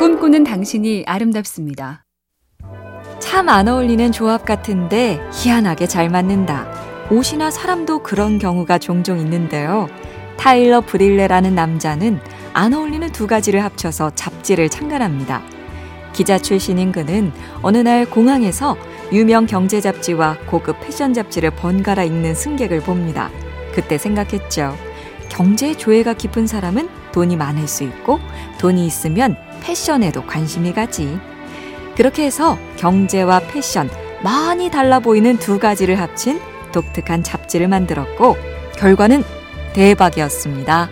꿈꾸는 당신이 아름답습니다. 참 안 어울리는 조합 같은데 희한하게 잘 맞는다. 옷이나 사람도 그런 경우가 종종 있는데요. 타일러 브릴레라는 남자는 안 어울리는 두 가지를 합쳐서 잡지를 창간합니다. 기자 출신인 그는 어느 날 공항에서 유명 경제 잡지와 고급 패션 잡지를 번갈아 읽는 승객을 봅니다. 그때 생각했죠. 경제에 조예가 깊은 사람은 돈이 많을 수 있고 돈이 있으면 패션에도 관심이 가지. 그렇게 해서 경제와 패션 많이 달라 보이는 두 가지를 합친 독특한 잡지를 만들었고 결과는 대박이었습니다.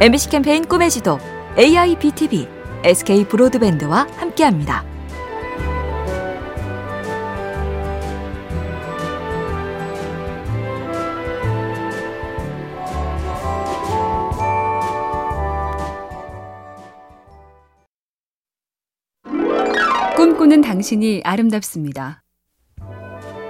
MBC 캠페인 꿈의 지도 AIBTV SK 브로드밴드와 함께합니다. 꿈꾸는 당신이 아름답습니다.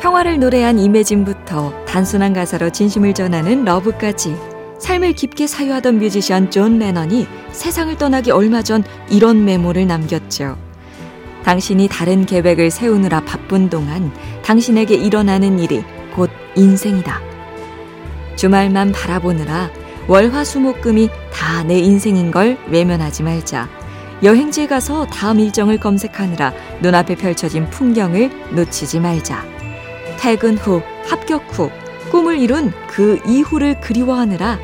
평화를 노래한 Imagine부터 단순한 가사로 진심을 전하는 Love까지 삶을 깊게 사유하던 뮤지션 존 레넌이 세상을 떠나기 얼마 전 이런 메모를 남겼죠. 당신이 다른 계획을 세우느라 바쁜 동안 당신에게 일어나는 일이 곧 인생이다. 주말만 바라보느라 월화수목금이 다 내 인생인 걸 외면하지 말자. 여행지에 가서 다음 일정을 검색하느라 눈앞에 펼쳐진 풍경을 놓치지 말자. 퇴근 후, 합격 후, 꿈을 이룬 그 이후를 그리워하느라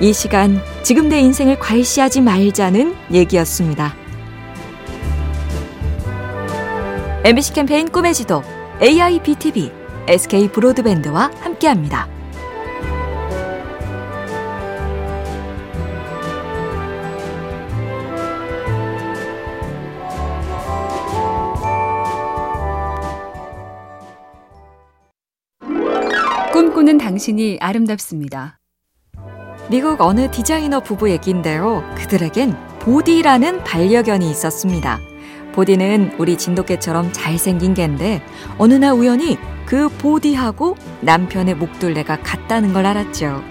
이 시간 지금 내 인생을 괄시하지 말자는 얘기였습니다. MBC 캠페인 꿈의 지도 AIBTV SK 브로드밴드와 함께합니다. 꿈꾸는 당신이 아름답습니다. 미국 어느 디자이너 부부 얘기인데요. 그들에겐 보디라는 반려견이 있었습니다. 보디는 우리 진돗개처럼 잘생긴 개인데 어느 날 우연히 그 보디하고 남편의 목둘레가 같다는 걸 알았죠.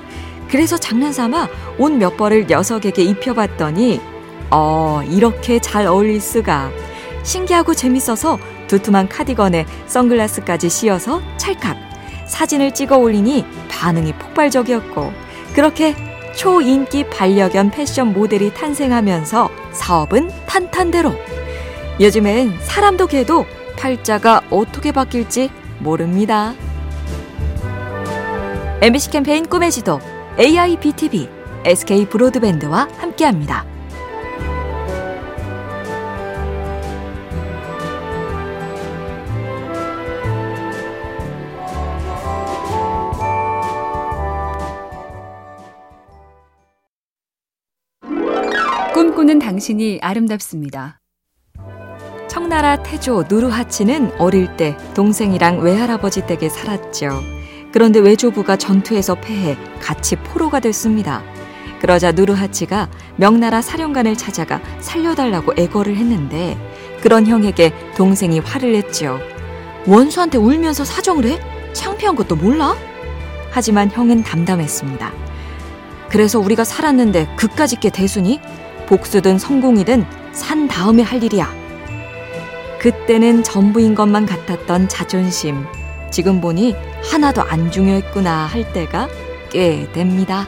그래서 장난삼아 옷 몇 벌을 녀석에게 입혀봤더니 어 이렇게 잘 어울릴 수가 신기하고 재밌어서 두툼한 카디건에 선글라스까지 씌워서 찰칵 사진을 찍어 올리니 반응이 폭발적이었고 그렇게 초인기 반려견 패션 모델이 탄생하면서 사업은 탄탄대로 요즘엔 사람도 개도 팔자가 어떻게 바뀔지 모릅니다. MBC 캠페인 꿈의 지도 AIBTV SK 브로드밴드와 함께합니다. 꿈꾸는 당신이 아름답습니다. 청나라 태조 누르하치는 어릴 때 동생이랑 외할아버지 댁에 살았죠. 그런데 외조부가 전투에서 패해 같이 포로가 됐습니다. 그러자 누르하치가 명나라 사령관을 찾아가 살려달라고 애걸을 했는데 그런 형에게 동생이 화를 냈죠. 원수한테 울면서 사정을 해? 창피한 것도 몰라? 하지만 형은 담담했습니다. 그래서 우리가 살았는데 그까짓 게 대수니? 복수든 성공이든 산 다음에 할 일이야. 그때는 전부인 것만 같았던 자존심. 지금 보니 하나도 안 중요했구나 할 때가 꽤 됩니다.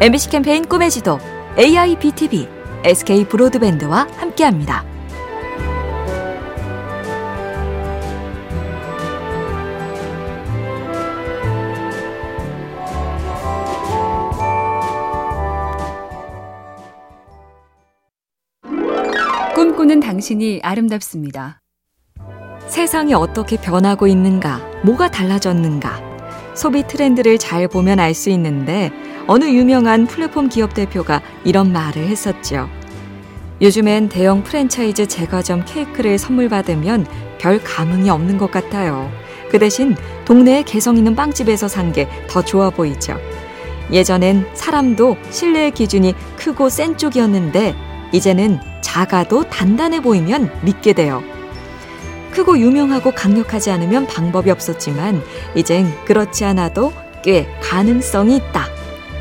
MBC 캠페인 꿈의 지도 AIBTV SK 브로드밴드와 함께합니다. 꿈꾸는 당신이 아름답습니다. 세상이 어떻게 변하고 있는가, 뭐가 달라졌는가. 소비 트렌드를 잘 보면 알 수 있는데 어느 유명한 플랫폼 기업 대표가 이런 말을 했었죠. 요즘엔 대형 프랜차이즈 제과점 케이크를 선물 받으면 별 감흥이 없는 것 같아요. 그 대신 동네에 개성 있는 빵집에서 산 게 더 좋아 보이죠. 예전엔 사람도 신뢰의 기준이 크고 센 쪽이었는데 이제는 작아도 단단해 보이면 믿게 돼요. 크고 유명하고 강력하지 않으면 방법이 없었지만 이젠 그렇지 않아도 꽤 가능성이 있다.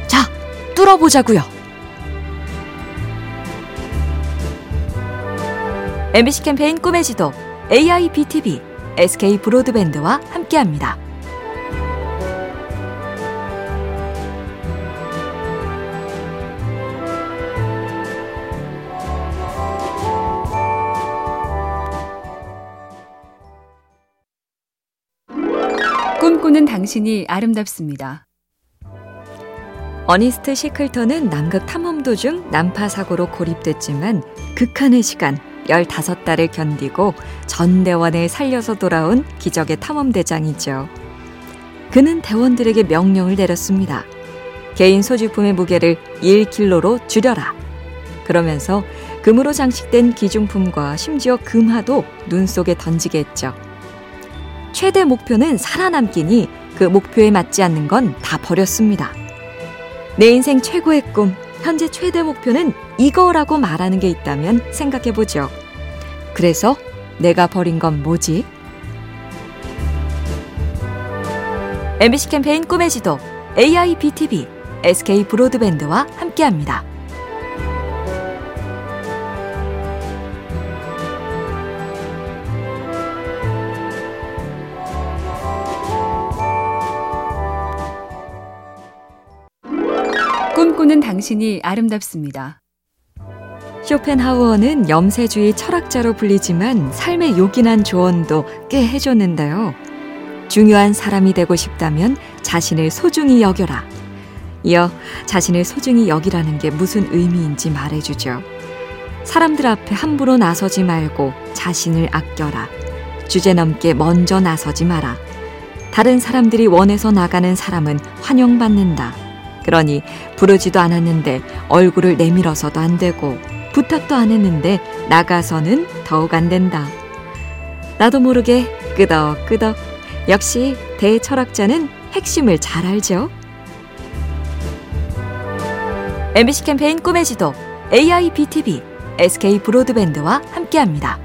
자, 뚫어보자고요. MBC 캠페인 꿈의 지도 AIBTV SK 브로드밴드와 함께합니다. 꿈꾸는 당신이 아름답습니다. 어니스트 시클턴은 남극 탐험 도중 난파 사고로 고립됐지만 극한의 시간 15달을 견디고 전 대원을 살려서 돌아온 기적의 탐험대장이죠. 그는 대원들에게 명령을 내렸습니다. 개인 소지품의 무게를 1킬로로 줄여라. 그러면서 금으로 장식된 기중품과 심지어 금화도 눈 속에 던지게 했죠. 최대 목표는 살아남기니 그 목표에 맞지 않는 건 다 버렸습니다. 내 인생 최고의 꿈, 현재 최대 목표는 이거라고 말하는 게 있다면 생각해 보죠. 그래서 내가 버린 건 뭐지? MBC 캠페인 꿈의 지도 AIBTV SK 브로드밴드와 함께합니다. 꿈꾸는 당신이 아름답습니다. 쇼펜하우어는 염세주의 철학자로 불리지만 삶의 요긴한 조언도 꽤 해줬는데요. 중요한 사람이 되고 싶다면 자신을 소중히 여겨라. 이어 자신을 소중히 여기라는 게 무슨 의미인지 말해주죠. 사람들 앞에 함부로 나서지 말고 자신을 아껴라. 주제 넘게 먼저 나서지 마라. 다른 사람들이 원해서 나가는 사람은 환영받는다. 그러니 부르지도 않았는데 얼굴을 내밀어서도 안 되고 부탁도 안 했는데 나가서는 더욱 안 된다. 나도 모르게 끄덕끄덕. 역시 대철학자는 핵심을 잘 알죠. MBC 캠페인 꿈의 지도 AIBTV SK 브로드밴드와 함께합니다.